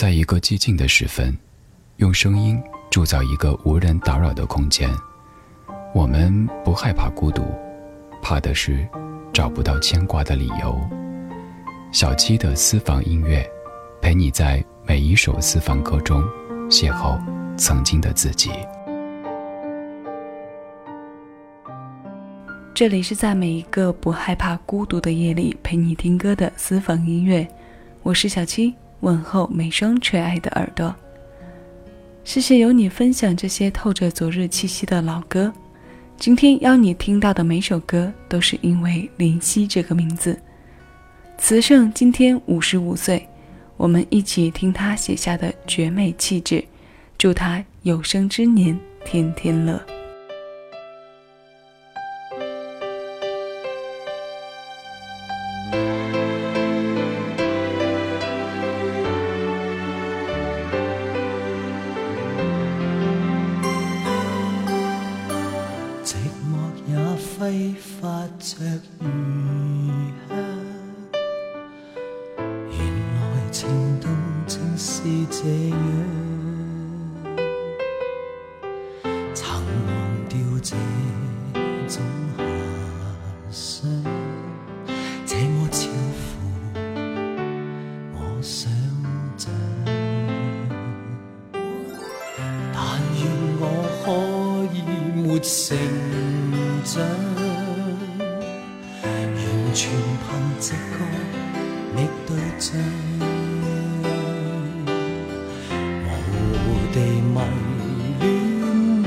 在一个寂静的时分，用声音铸造一个无人打扰的空间。我们不害怕孤独，怕的是找不到牵挂的理由。小七的私房音乐，陪你在每一首私房歌中邂逅曾经的自己。这里是，在每一个不害怕孤独的夜里，陪你听歌的私房音乐。我是小七。问候每双垂爱的耳朵。谢谢有你分享这些透着昨日气息的老歌。今天邀你听到的每首歌，都是因为林夕这个名字。词圣今天五十五岁，我们一起听他写下的绝美气质。祝他有生之年天天乐。情动正是这样，曾忘掉这种遐想，这么超乎我想象。但愿我可以没成长，完全凭直觉。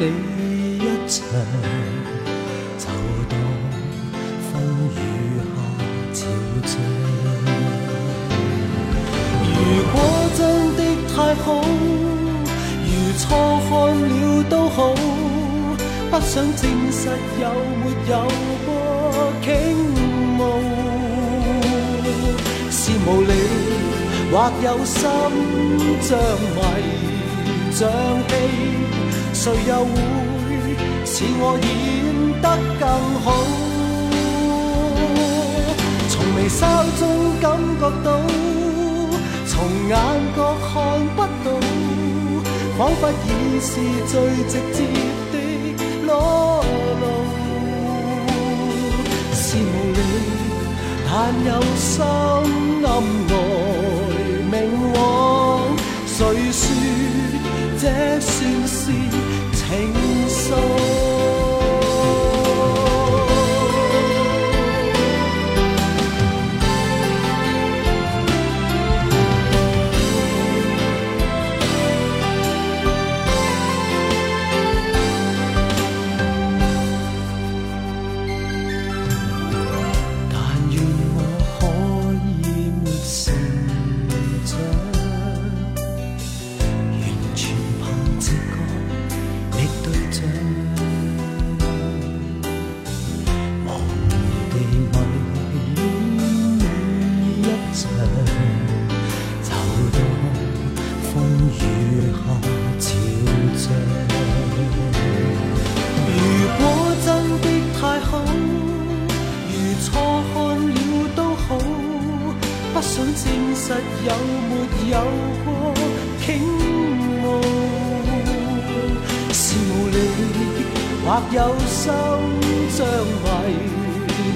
你一场，就当风雨下潮涨。如果真的太好，如错看了都好，不想证实有没有过倾慕，是无理或有心，像迷像戏。谁又会似我演得更好？从眉梢中感觉到，从眼角看不到，仿佛已是最直接的裸露。是慕理，但有心暗来明往。谁说这算是？倾诉。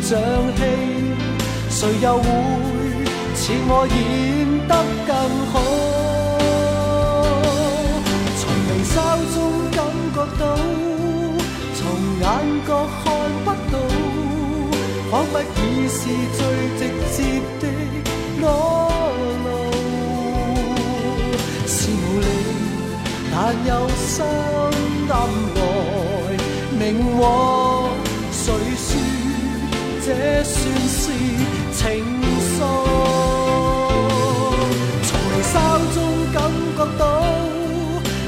上戏，谁又会似我演得更好？从眉梢中感觉到，从眼角看不到，彷彿已是最直接的裸露。是无理，但有心暗来明往，谁？这算是情愫，从眉梢中感觉到，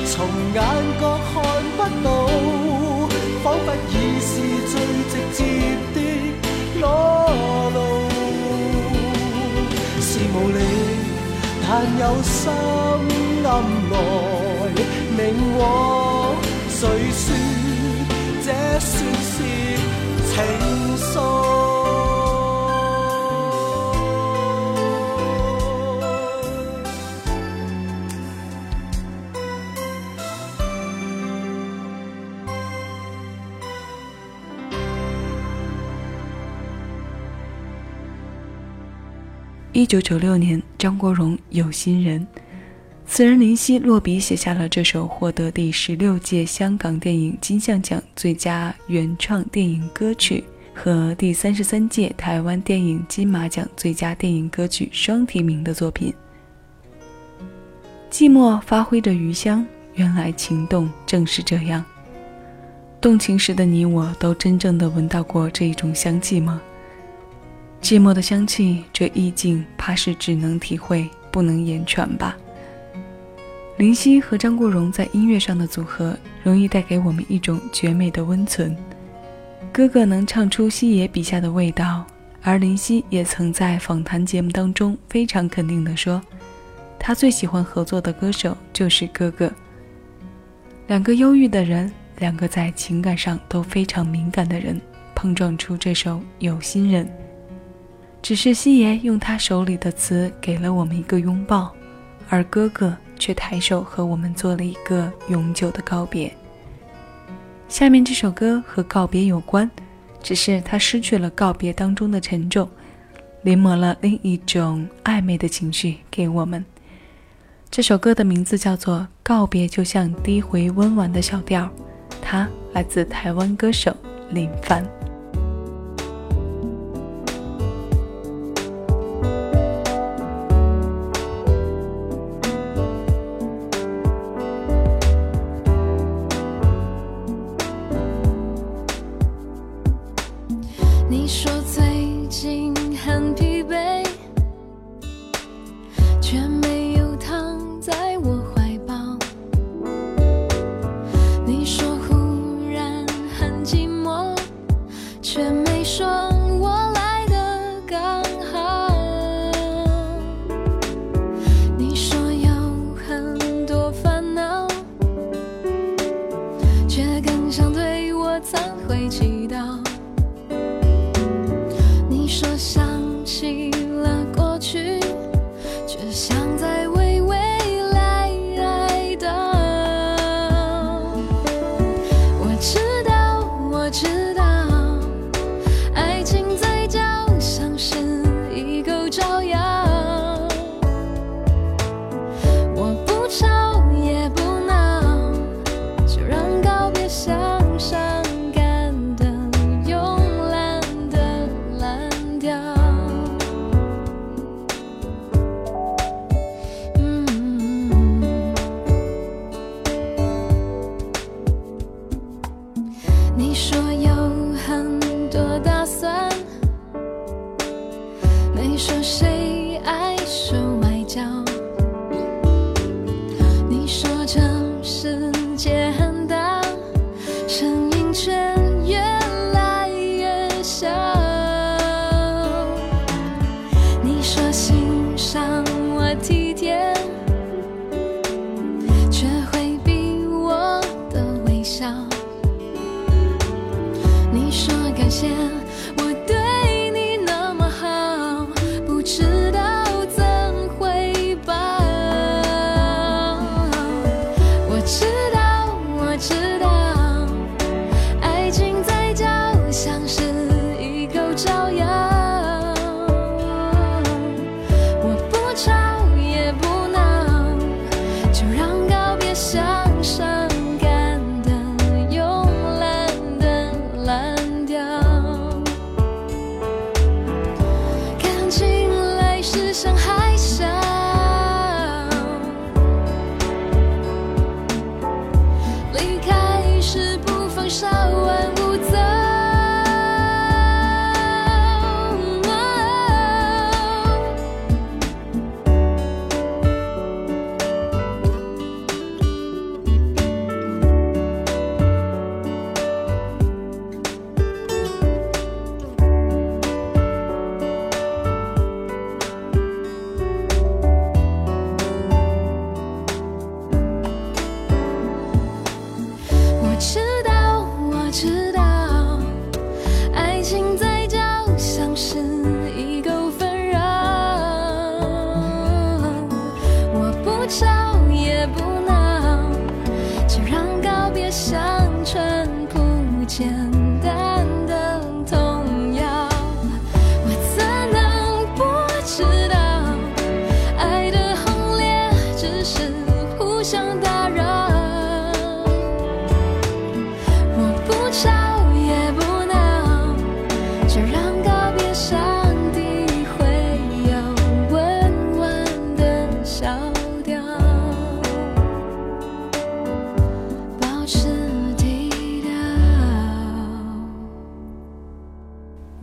从眼角看不到，仿佛已是最直接的裸露。是无理，但有心暗来明往，谁说这算是情愫？一九九六年，张国荣有心人，此人林夕落笔写下了这首获得第十六届香港电影金像奖最佳原创电影歌曲和第三十三届台湾电影金马奖最佳电影歌曲双提名的作品。寂寞发挥着余香，原来情动正是这样。动情时的你，我都真正的闻到过这一种香气吗？寂寞的香气，这意境怕是只能体会，不能言传吧。林夕和张国荣在音乐上的组合，容易带给我们一种绝美的温存。哥哥能唱出西野笔下的味道，而林夕也曾在访谈节目当中非常肯定的说，他最喜欢合作的歌手就是哥哥。两个忧郁的人，两个在情感上都非常敏感的人，碰撞出这首《有心人》。只是西爷用他手里的词给了我们一个拥抱，而哥哥却抬手和我们做了一个永久的告别。下面这首歌和告别有关，只是他失去了告别当中的沉重，临摹了另一种暧昧的情绪给我们。这首歌的名字叫做《告别》，就像低回温婉的小调，它来自台湾歌手林凡。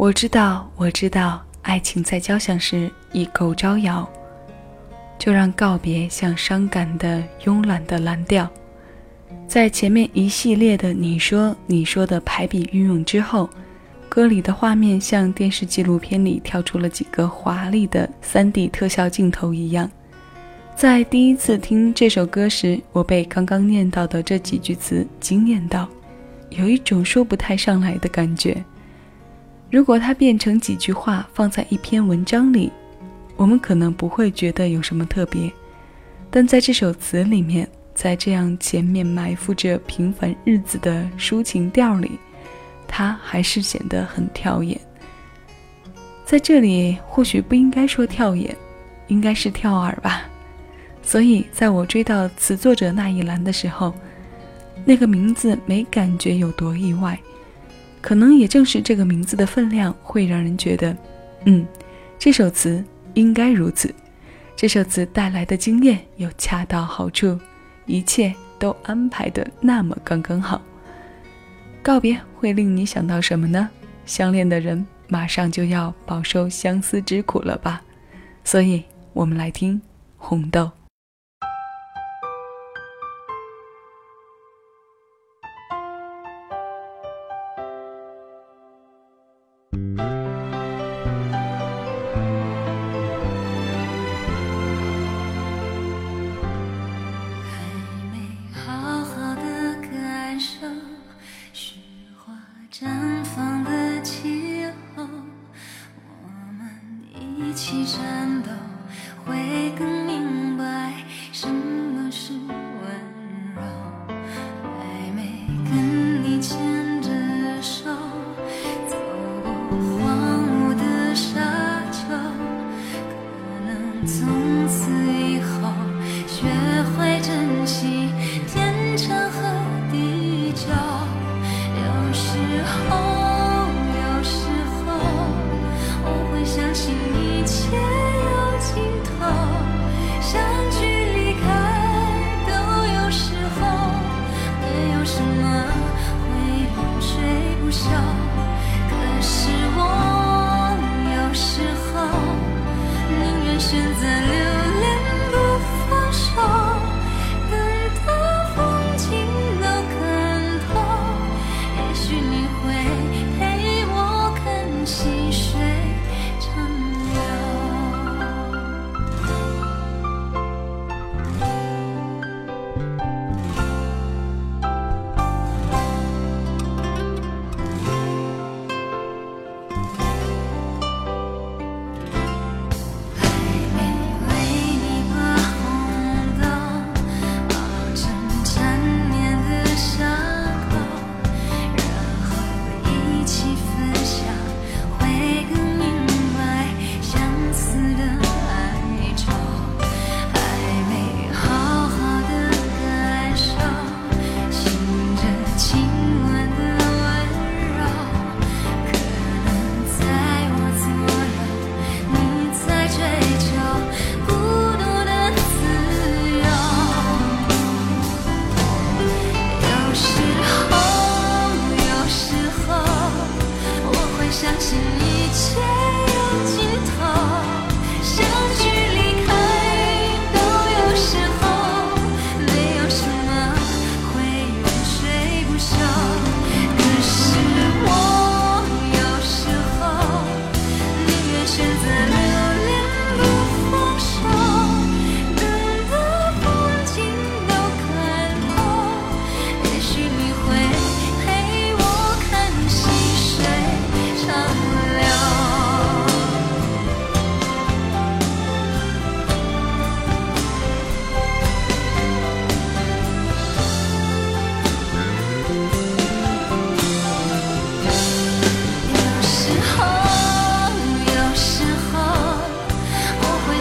我知道，我知道，爱情在交响时已够招摇，就让告别像伤感的、慵懒的蓝调。在前面一系列的“你说，你说”的排比运用之后，歌里的画面像电视纪录片里跳出了几个华丽的 3D 特效镜头一样。在第一次听这首歌时，我被刚刚念到的这几句词惊艳到，有一种说不太上来的感觉。如果它变成几句话放在一篇文章里，我们可能不会觉得有什么特别。但在这首词里面，在这样前面埋伏着平凡日子的抒情调里，它还是显得很跳眼。在这里或许不应该说跳眼，应该是跳耳吧。所以在我追到词作者那一栏的时候，那个名字没感觉有多意外。可能也正是这个名字的分量，会让人觉得，嗯，这首词应该如此。这首词带来的惊艳又恰到好处，一切都安排的那么刚刚好。告别会令你想到什么呢？相恋的人马上就要饱受相思之苦了吧？所以，我们来听《红豆》。选择了。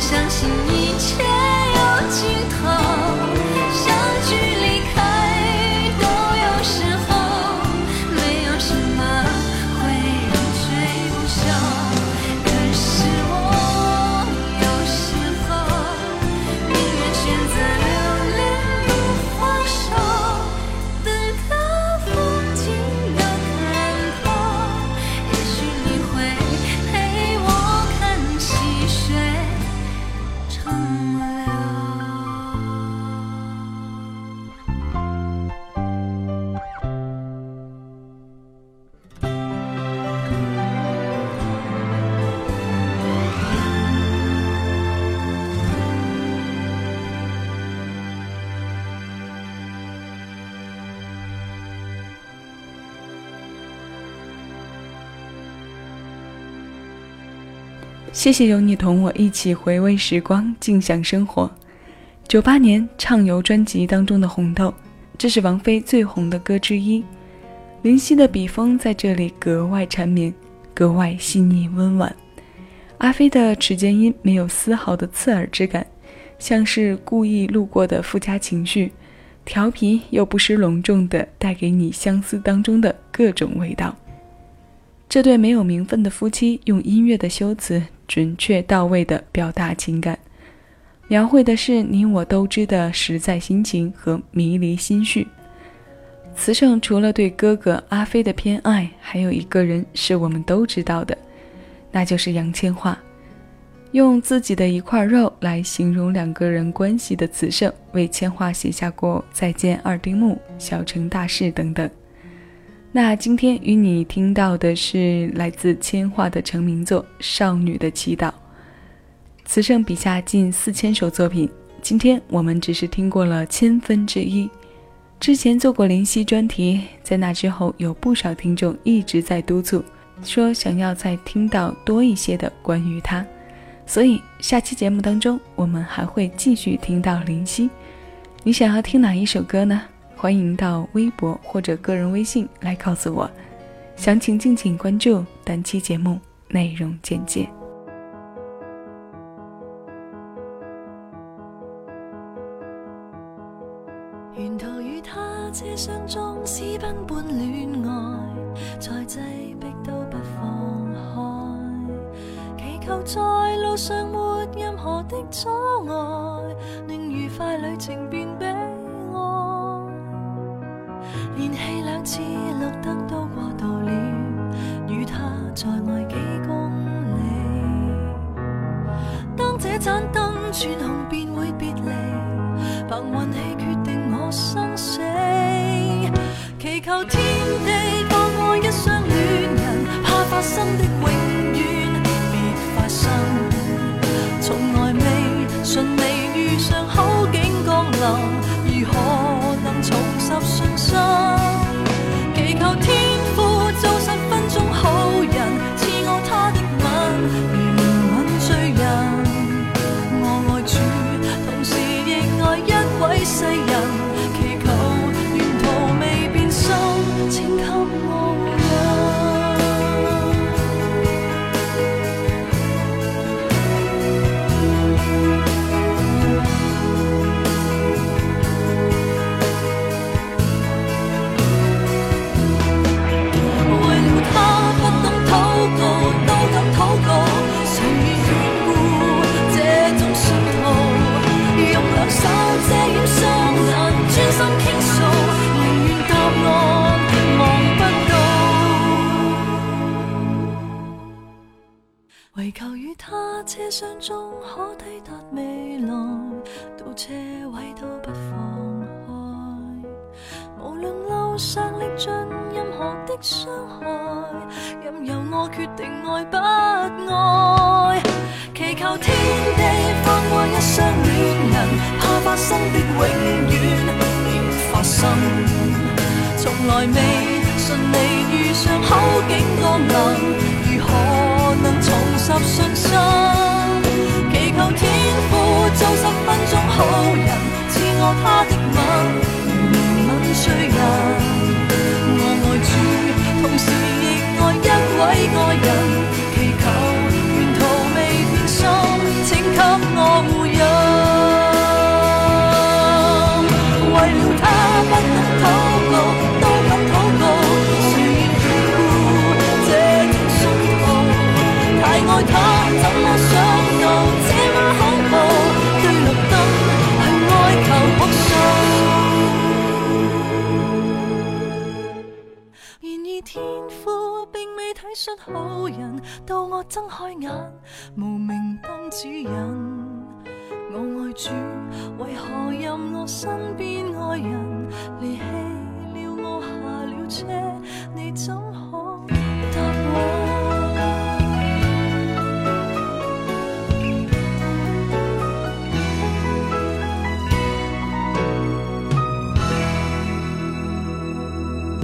相信一切。谢谢有你同我一起回味时光，静享生活。九八年《畅游》专辑当中的《红豆》，这是王菲最红的歌之一。林夕的笔锋在这里格外缠绵，格外细腻温婉。阿飞的齿间音没有丝毫的刺耳之感，像是故意路过的附加情绪，调皮又不失隆重的带给你相思当中的各种味道。这对没有名分的夫妻用音乐的修辞，准确到位地表达情感，描绘的是你我都知的实在心情和迷离心绪。词圣除了对哥哥阿飞的偏爱，还有一个人是我们都知道的，那就是杨千嬅。用自己的一块肉来形容两个人关系的词圣，为千嬅写下过《再见二丁目》《小城大事》等等。那今天与你听到的是来自千画的成名作《少女的祈祷》，词圣笔下近四千首作品，今天我们只是听过了千分之一。之前做过林夕专题，在那之后有不少听众一直在督促，说想要再听到多一些的关于他，所以下期节目当中我们还会继续听到林夕。你想要听哪一首歌呢？欢迎到微博或者个人微信来告诉我详情敬请关注本期节目内容简介沿途与他车厢中私奔般恋爱再挤逼都不放开祈求在路上没任何的阻碍令愉快旅程变悲只落得都过度了，與他再愛幾公里。當這盞燈轉紅，便會別離。憑運氣決定我生死，祈求天地放过一雙戀人，怕發生的永遠別發生。從來未順利遇上好景降臨，如何能重拾信心？相中可抵达未来，到车位都不放开。无论路上历尽任何的伤害，任由我决定爱不爱。祈求天地放过一双恋人，怕发生的永远别发生。从来未顺利遇上好景降能，如何能重拾信心？做十分钟好人，赐我他的吻，怜悯罪人。我爱主，同时亦爱一位爱人。出好人到我睁开眼无名当指引我爱主为何任我身边爱人离弃了我下了车你怎可答我？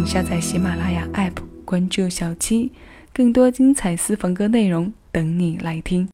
下载喜马拉雅 app 关注小七更多精彩私房歌内容等你来听。